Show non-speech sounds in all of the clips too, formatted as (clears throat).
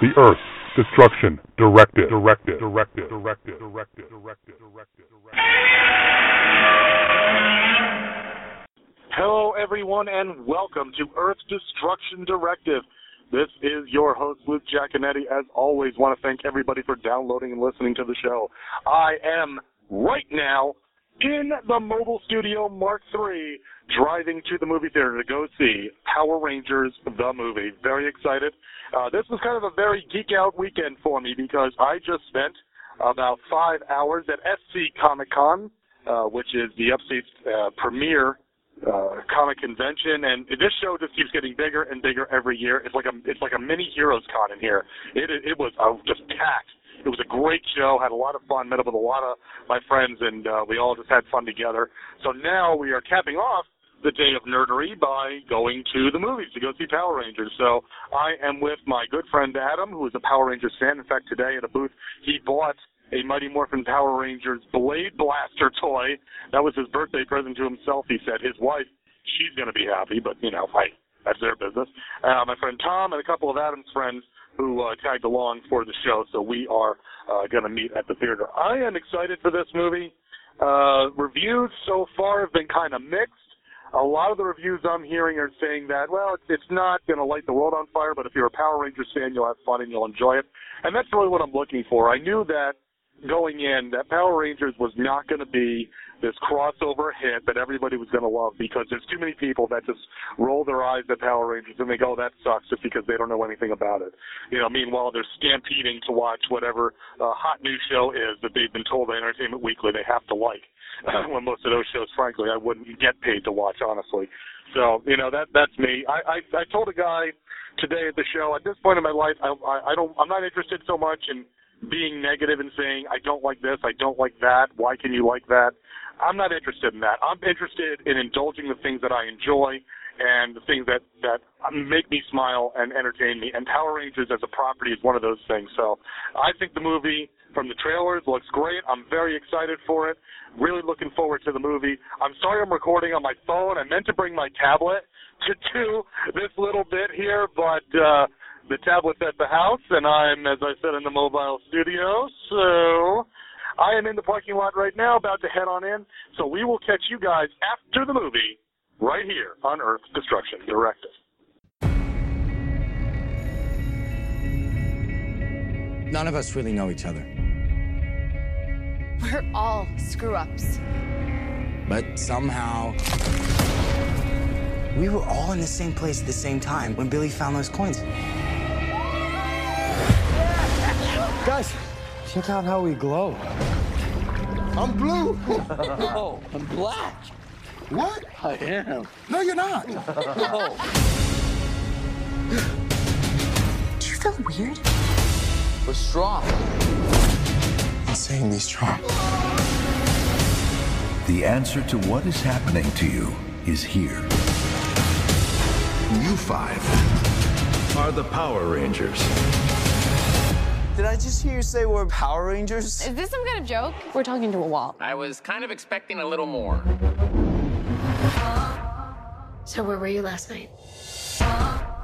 the Earth Destruction Directive. Directive. Directive. Directive. Directive. Directive. Directive. Hello, everyone, and welcome to Earth Destruction Directive. This is your host, Luke Jaconetti. As always, want to thank everybody for downloading and listening to the show. I am right now in the mobile studio Mark III, driving to the movie theater to go see Power Rangers the movie. Very excited. Uh, this was kind of a very geek out weekend for me because I just spent about five hours at SC Comic Con, uh, which is the Upstate's uh, premier uh, comic convention, and this show just keeps getting bigger and bigger every year. It's like a it's like a mini Heroes Con in here. It it was uh, just packed. It was a great show. Had a lot of fun. Met up with a lot of my friends, and uh, we all just had fun together. So now we are capping off the day of nerdery by going to the movies to go see Power Rangers. So I am with my good friend Adam, who is a Power Rangers fan. In fact, today at a booth, he bought a Mighty Morphin Power Rangers Blade Blaster toy. That was his birthday present to himself. He said his wife, she's going to be happy, but you know, I, that's their business. Uh, my friend Tom and a couple of Adam's friends who uh, tagged along for the show. So we are uh, going to meet at the theater. I am excited for this movie. Uh, reviews so far have been kind of mixed. A lot of the reviews I'm hearing are saying that, well, it's it's not going to light the world on fire, but if you're a Power Rangers fan, you'll have fun and you'll enjoy it. And that's really what I'm looking for. I knew that going in that Power Rangers was not going to be this crossover hit that everybody was going to love because there's too many people that just roll their eyes at Power Rangers and they go, that sucks just because they don't know anything about it. You know, meanwhile, they're stampeding to watch whatever uh, hot new show is that they've been told by Entertainment Weekly they have to like. (laughs) When most of those shows, frankly, I wouldn't get paid to watch, honestly. So, you know, that that's me. I, I, I told a guy today at the show, at this point in my life, I, I, I don't, I'm not interested so much in being negative and saying, I don't like this, I don't like that, why can you like that? I'm not interested in that. I'm interested in indulging the things that I enjoy and the things that, that make me smile and entertain me. And Power Rangers as a property is one of those things. So I think the movie from the trailers looks great. I'm very excited for it. Really looking forward to the movie. I'm sorry I'm recording on my phone. I meant to bring my tablet to do this little bit here, but uh, the tablet's at the house, and I'm, as I said, in the mobile studio. So I am in the parking lot right now, about to head on in. So we will catch you guys after the movie, right here on Earth Destruction Directive. None of us really know each other. We're all screw ups. But somehow. We were all in the same place at the same time when Billy found those coins. Guys, check out how we glow. I'm blue. no, (laughs) oh, I'm black. What? I am. No, you're not. No. (laughs) (laughs) Do you feel weird? We're strong. Insanely strong. The answer to what is happening to you is here. You five are the Power Rangers. Did I just hear you say we're Power Rangers? Is this some kind of joke? We're talking to a wall. I was kind of expecting a little more. So where were you last night?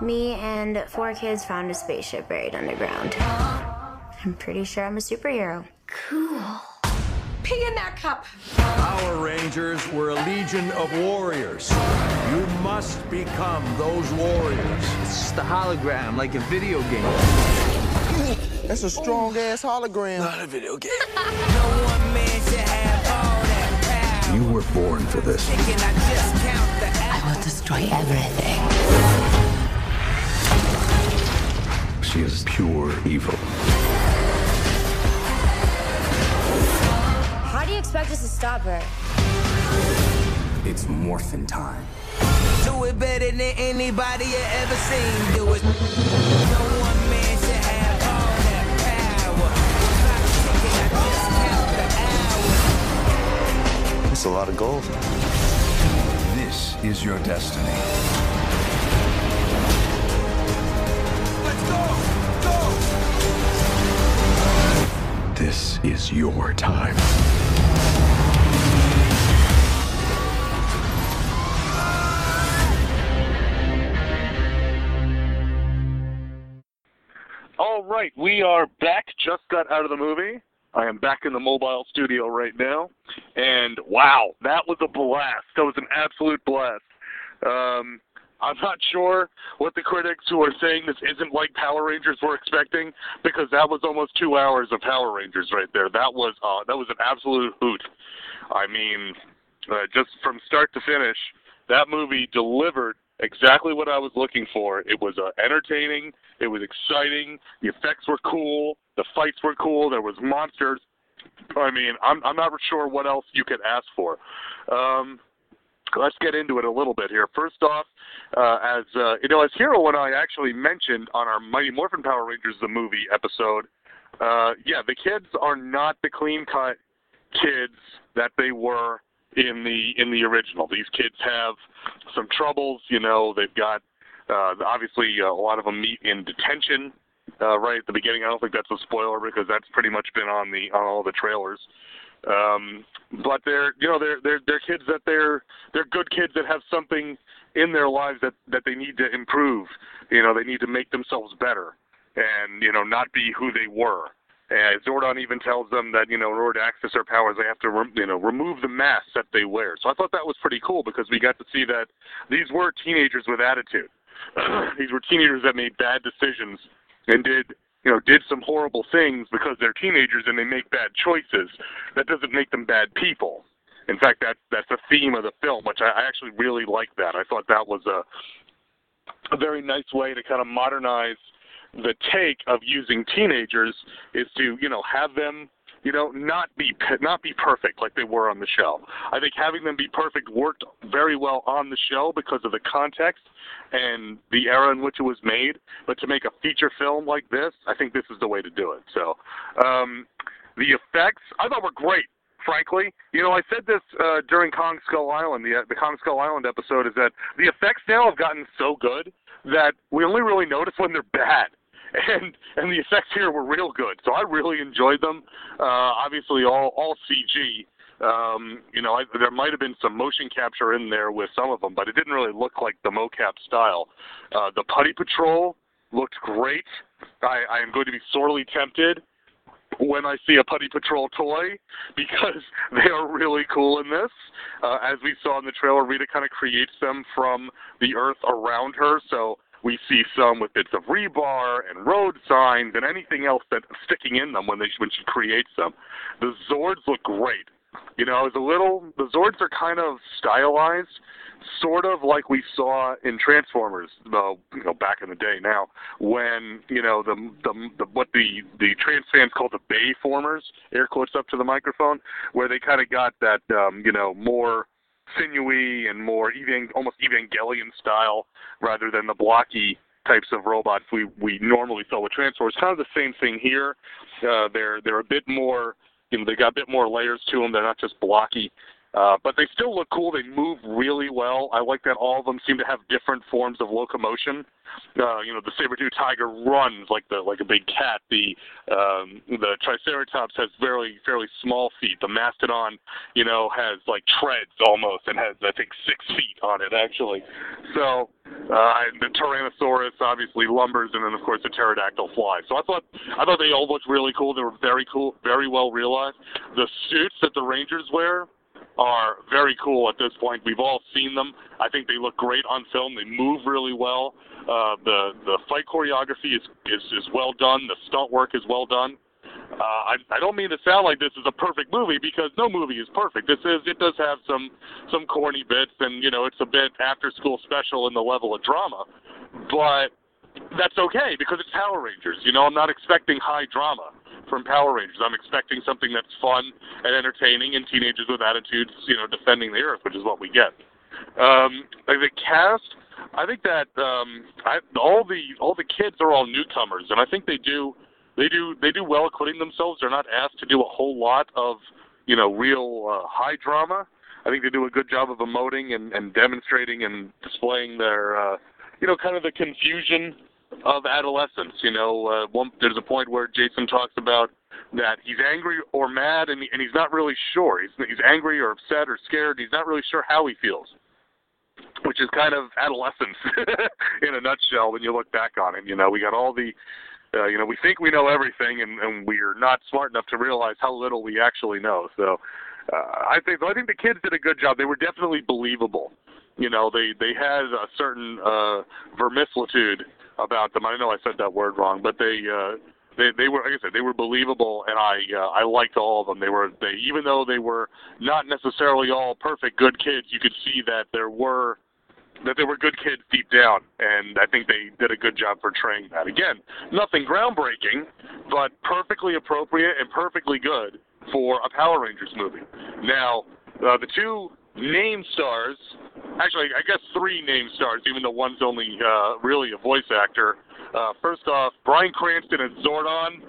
Me and four kids found a spaceship buried underground. I'm pretty sure I'm a superhero. Cool. Pee in that cup. Power Rangers were a legion of warriors. You must become those warriors. It's just a hologram, like a video game. That's a strong ass hologram. Not a video game. (laughs) You were born for this. I will destroy everything. She is pure evil. How do you expect us to stop her? It's morphin' time. Do it better than anybody you ever seen. Do it. A lot of gold. This is your destiny. Let's go! Go! This is your time. All right, we are back. Just got out of the movie. I am back in the mobile studio right now, and wow, that was a blast. That was an absolute blast. Um, I'm not sure what the critics who are saying this isn't like Power Rangers were expecting, because that was almost two hours of Power Rangers right there. That was uh, that was an absolute hoot. I mean, uh, just from start to finish, that movie delivered exactly what I was looking for. It was uh, entertaining. It was exciting. The effects were cool. The fights were cool. There was monsters. I mean, I'm I'm not sure what else you could ask for. Um, let's get into it a little bit here. First off, uh, as uh, you know, as Hero and I actually mentioned on our Mighty Morphin Power Rangers the movie episode, uh, yeah, the kids are not the clean cut kids that they were in the in the original. These kids have some troubles. You know, they've got uh, obviously uh, a lot of them meet in detention uh, right at the beginning. I don't think that's a spoiler because that's pretty much been on the on all the trailers. Um, but they're you know they're they're they're kids that they're they're good kids that have something in their lives that that they need to improve. You know, they need to make themselves better and you know not be who they were. And Zordon even tells them that you know in order to access their powers, they have to re- you know remove the mask that they wear. So I thought that was pretty cool because we got to see that these were teenagers with attitude. (clears throat) these were teenagers that made bad decisions and did you know did some horrible things because they're teenagers and they make bad choices. That doesn't make them bad people. In fact, that's that's the theme of the film, which I, I actually really like that. I thought that was a a very nice way to kind of modernize the take of using teenagers is to you know have them you know not be not be perfect like they were on the show. I think having them be perfect worked very well on the show because of the context and the era in which it was made. But to make a feature film like this, I think this is the way to do it. So um, the effects I thought were great. Frankly, you know, I said this uh, during Kong Skull Island, the the Kong Skull Island episode, is that the effects now have gotten so good that we only really notice when they're bad and and the effects here were real good. So I really enjoyed them. Uh, obviously, all all CG. Um, you know, I, there might have been some motion capture in there with some of them, but it didn't really look like the mocap style. Uh, the Putty Patrol looked great. I, I am going to be sorely tempted when I see a Putty Patrol toy (laughs) because they are really cool in this. Uh, as we saw in the trailer, Rita kind of creates them from the earth around her, so we see some with bits of rebar and road signs and anything else that's sticking in them when they when she creates them. The Zords look great. You know, it's a little the Zords are kind of stylized, sort of like we saw in Transformers, though you know back in the day. Now, when you know the the, the what the the trans fans call the Bay formers, air quotes up to the microphone, where they kind of got that um, you know more sinewy and more even almost Evangelion style rather than the blocky types of robots we we normally saw with Transformers. Kind of the same thing here. Uh, they're they're a bit more you know they got a bit more layers to them. They're not just blocky. Uh, but they still look cool. They move really well. I like that all of them seem to have different forms of locomotion. Uh, you know, the saber-tooth tiger runs like the like a big cat. The um, the triceratops has very fairly small feet. The mastodon, you know, has like treads almost and has I think six feet on it actually. So uh, the Tyrannosaurus obviously lumbers, and then of course the pterodactyl flies. So I thought I thought they all looked really cool. They were very cool, very well realized. The suits that the Rangers wear are very cool at this point. We've all seen them. I think they look great on film. They move really well. Uh, the the fight choreography is, is is well done. The stunt work is well done. Uh, I, I don't mean to sound like this is a perfect movie because no movie is perfect. This is it does have some some corny bits and you know it's a bit after school special in the level of drama, but that's okay because it's Power Rangers. You know I'm not expecting high drama from Power Rangers. I'm expecting something that's fun and entertaining and teenagers with attitudes, you know, defending the Earth, which is what we get. Um, like the cast, I think that um, I, all the all the kids are all newcomers, and I think they do they do they do well acquitting themselves. They're not asked to do a whole lot of you know real uh, high drama. I think they do a good job of emoting and, and demonstrating and displaying their, uh, you know, kind of the confusion of adolescence. You know, uh, one, there's a point where Jason talks about that he's angry or mad, and, he, and he's not really sure. He's, he's angry or upset or scared. He's not really sure how he feels, which is kind of adolescence (laughs) in a nutshell when you look back on it. You know, we got all the uh, you know, we think we know everything, and, and we're not smart enough to realize how little we actually know. So, uh, I think I think the kids did a good job. They were definitely believable. You know, they they had a certain uh, vermislitude about them. I know I said that word wrong, but they uh, they they were like I said they were believable, and I uh, I liked all of them. They were they even though they were not necessarily all perfect good kids, you could see that there were that they were good kids deep down, and I think they did a good job portraying that. Again, nothing groundbreaking, but perfectly appropriate and perfectly good for a Power Rangers movie. Now, uh, the two name stars, actually, I guess three name stars, even though one's only uh, really a voice actor. Uh, first off, Bryan Cranston as Zordon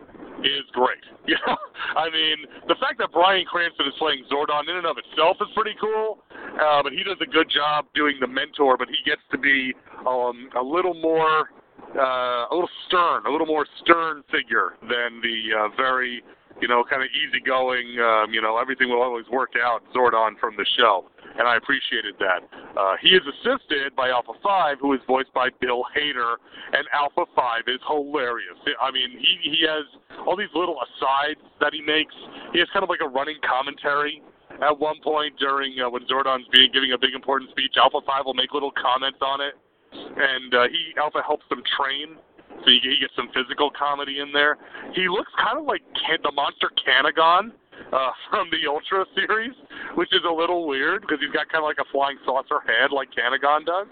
is great. (laughs) You I mean, the fact that Bryan Cranston is playing Zordon in and of itself is pretty cool. Uh, but he does a good job doing the mentor. But he gets to be um, a little more, uh, a little stern, a little more stern figure than the uh, very, you know, kind of easygoing, um, you know, everything will always work out Zordon from the show and I appreciated that. Uh, he is assisted by Alpha 5, who is voiced by Bill Hader, and Alpha 5 is hilarious. I mean, he, he has all these little asides that he makes. He has kind of like a running commentary. At one point during uh, when Zordon's being giving a big important speech, Alpha 5 will make little comments on it, and uh, he Alpha helps them train so you, you get some physical comedy in there. He looks kind of like the monster Kanegon uh, (laughs) from the Ultra series, which is a little weird because he's got kind of like a flying saucer head like Kanegon does.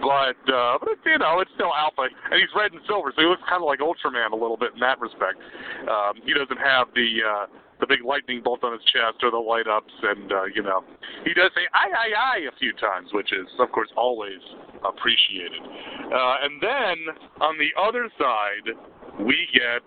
But uh, but it's, you know it's still Alpha, and he's red and silver, so he looks kind of like Ultraman a little bit in that respect. Um, he doesn't have the uh, the big lightning bolt on his chest or the light ups, and uh, you know he does say "aye aye aye" a few times, which is of course always appreciated. Uh, and then on the other side, we get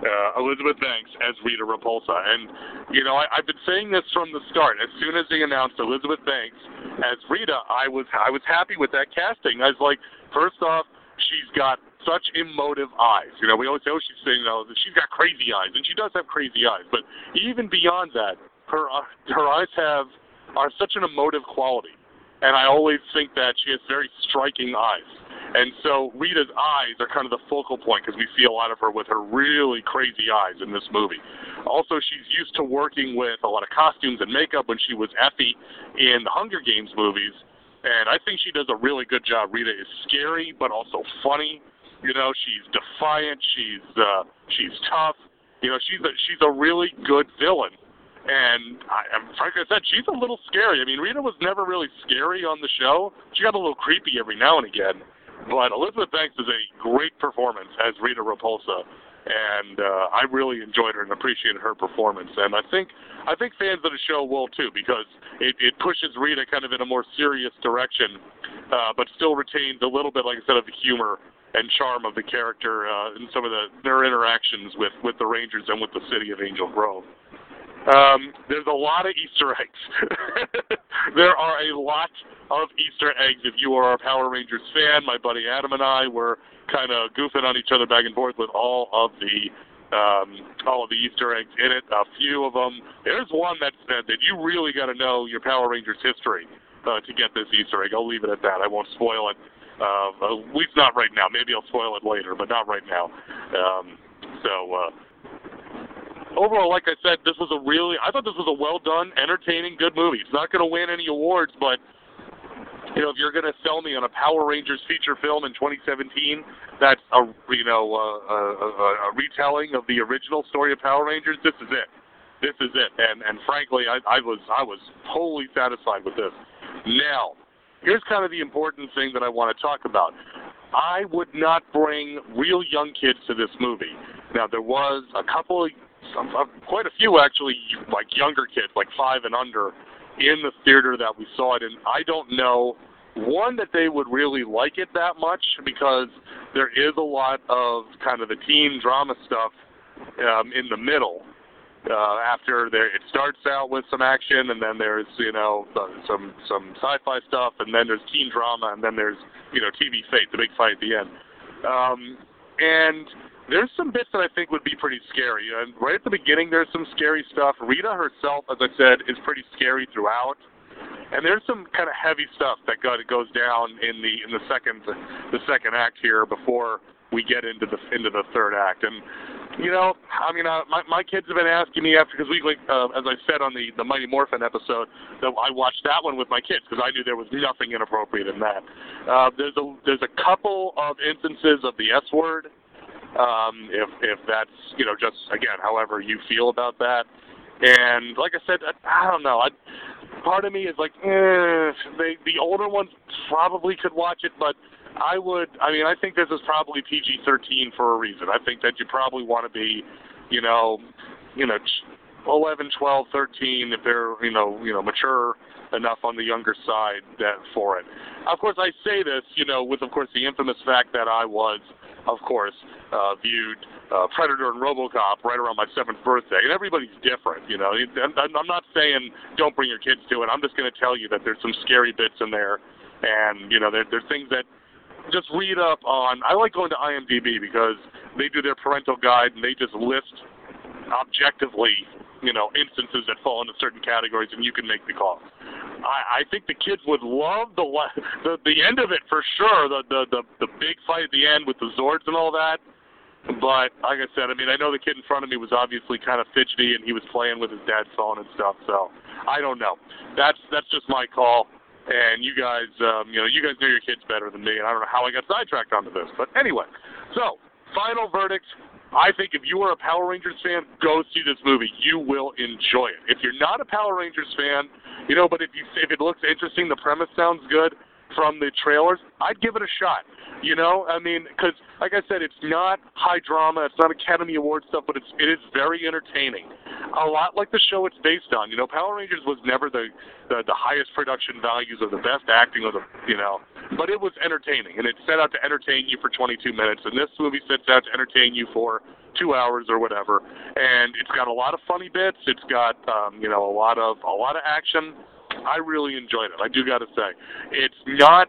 uh, Elizabeth Banks as Rita Repulsa. And, you know, I, I've been saying this from the start. As soon as they announced Elizabeth Banks as Rita, I was I was happy with that casting. I was like, first off, she's got such emotive eyes. You know, we always say, oh, she's you know, she's got crazy eyes, and she does have crazy eyes. But even beyond that, her uh, her eyes have are such an emotive quality, and I always think that she has very striking eyes. And so Rita's eyes are kind of the focal point because we see a lot of her with her really crazy eyes in this movie. Also, she's used to working with a lot of costumes and makeup when she was Effie in the Hunger Games movies, and I think she does a really good job. Rita is scary but also funny. You know, she's defiant. She's uh, she's tough. You know, she's a, she's a really good villain. And I, frankly, I said she's a little scary. I mean, Rita was never really scary on the show. She got a little creepy every now and again. But Elizabeth Banks is a great performance as Rita Repulsa, and uh, I really enjoyed her and appreciated her performance. And I think I think fans of the show will too because it, it pushes Rita kind of in a more serious direction, uh, but still retains a little bit, like I said, of the humor and charm of the character uh, and some of the their interactions with with the Rangers and with the city of Angel Grove. Um, there's a lot of Easter eggs. (laughs) there are a lot of Easter eggs. If you are a Power Rangers fan, my buddy Adam and I were kind of goofing on each other back and forth with all of the um, all of the Easter eggs in it. A few of them. There's one that said that you really got to know your Power Rangers history uh, to get this Easter egg. I'll leave it at that. I won't spoil it. Uh, at least not right now. Maybe I'll spoil it later, but not right now. Um, so. Uh, overall, like I said, this was a really, I thought this was a well done, entertaining, good movie. It's not going to win any awards, but, you know, if you're going to sell me on a Power Rangers feature film in 2017, that's a, you know, uh, a, a, a retelling of the original story of Power Rangers, this is it. This is it. And, and frankly, I, I was, I was totally satisfied with this. Now, here's kind of the important thing that I want to talk about. I would not bring real young kids to this movie. Now, there was a couple some, uh, quite a few actually, like younger kids, like five and under, in the theater that we saw it in. I don't know one that they would really like it that much because there is a lot of kind of the teen drama stuff um, in the middle. uh, after there it starts out with some action and then there's you know some some sci-fi stuff and then there's teen drama and then there's you know TV fate the big fight at the end um, and there's some bits that I think would be pretty scary and right at the beginning there's some scary stuff Rita herself as I said is pretty scary throughout and there's some kind of heavy stuff that goes down in the in the second the second act here before we get into the into the third act and you know, I mean, uh, my my kids have been asking me after because we like, uh, as I said on the the Mighty Morphin episode, that I watched that one with my kids because I knew there was nothing inappropriate in that. Uh, there's a there's a couple of instances of the S word. Um, if if that's you know just again however you feel about that, and like I said, I, I don't know. I, part of me is like, eh, they the older ones probably could watch it, but I would. I mean, I think this is probably PG-13 for a reason. I think that you probably want to be, you know, you know, 11, 12, 13 if they're, you know, you know, mature enough on the younger side that for it. Of course, I say this, you know, with of course the infamous fact that I was, of course, uh, viewed uh, Predator and RoboCop right around my seventh birthday, and everybody's different, you know. I'm not saying don't bring your kids to it. I'm just going to tell you that there's some scary bits in there, and you know, there, there's things that just read up on. I like going to IMDb because they do their parental guide and they just list objectively, you know, instances that fall into certain categories, and you can make the call. I, I think the kids would love the the the end of it for sure. The the the the big fight at the end with the Zords and all that. But like I said, I mean, I know the kid in front of me was obviously kind of fidgety, and he was playing with his dad's phone and stuff. So I don't know. That's that's just my call. And you guys, um, you know, you guys know your kids better than me, and I don't know how I got sidetracked onto this. But anyway, so final verdict. I think if you are a Power Rangers fan, go see this movie. You will enjoy it. If you're not a Power Rangers fan, you know, but if you if it looks interesting, the premise sounds good from the trailers, I'd give it a shot. You know, I mean, because like I said, it's not high drama, it's not Academy Award stuff, but it's it is very entertaining. A lot like the show it's based on. You know, Power Rangers was never the the, the highest production values or the best acting or the you know, but it was entertaining and it set out to entertain you for 22 minutes. And this movie sets out to entertain you for two hours or whatever. And it's got a lot of funny bits. It's got um, you know a lot of a lot of action. I really enjoyed it. I do got to say, it's not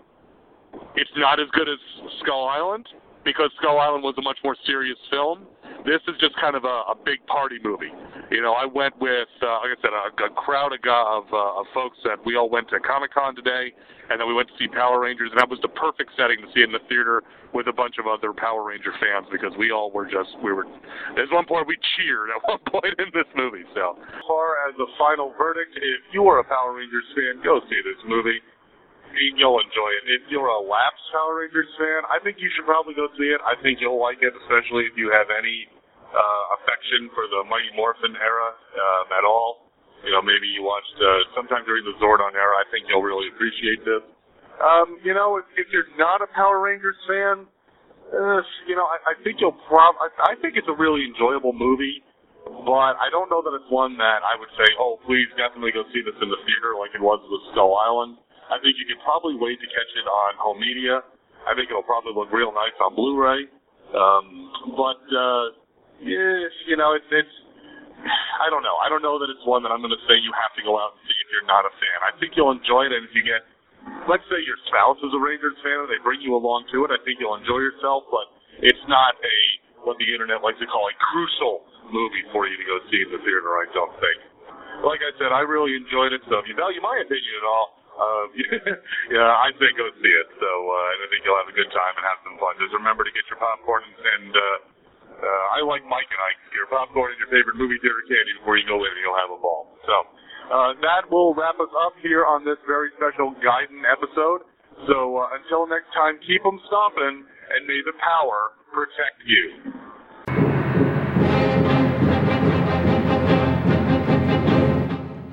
it's not as good as Skull Island because Skull Island was a much more serious film. This is just kind of a, a big party movie. You know, I went with, uh, like I said, a, a crowd of, of, uh, of folks that we all went to Comic Con today, and then we went to see Power Rangers, and that was the perfect setting to see in the theater with a bunch of other Power Ranger fans because we all were just, we were, there's one point we cheered at (laughs) one point in this movie, so. As far as the final verdict, if you are a Power Rangers fan, go see this movie you'll enjoy it. If you're a lapsed Power Rangers fan, I think you should probably go see it. I think you'll like it, especially if you have any uh, affection for the Mighty Morphin era um, at all. You know, maybe you watched uh, sometime during the Zordon era. I think you'll really appreciate this. Um, you know, if, if you're not a Power Rangers fan, uh, you know, I, I think you'll prob. I, I think it's a really enjoyable movie, but I don't know that it's one that I would say, oh, please definitely go see this in the theater like it was with Skull Island. I think you can probably wait to catch it on home media. I think it'll probably look real nice on Blu-ray. Um, but uh, yeah, you know, it's it's. I don't know. I don't know that it's one that I'm going to say you have to go out and see if you're not a fan. I think you'll enjoy it, and if you get, let's say your spouse is a Rangers fan and they bring you along to it, I think you'll enjoy yourself. But it's not a what the internet likes to call a crucial movie for you to go see in the theater. I don't think. Like I said, I really enjoyed it. So if you value my opinion at all, um, (laughs) yeah, I say go see it. So uh, I think you'll have a good time and have some fun. Just remember to get your popcorn and. Uh, uh, I like Mike and Ike. Your popcorn and your favorite movie theater candy before you go in, and you'll have a ball. So uh, that will wrap us up here on this very special Gaiden episode. So uh, until next time, keep them stomping, and may the power protect you.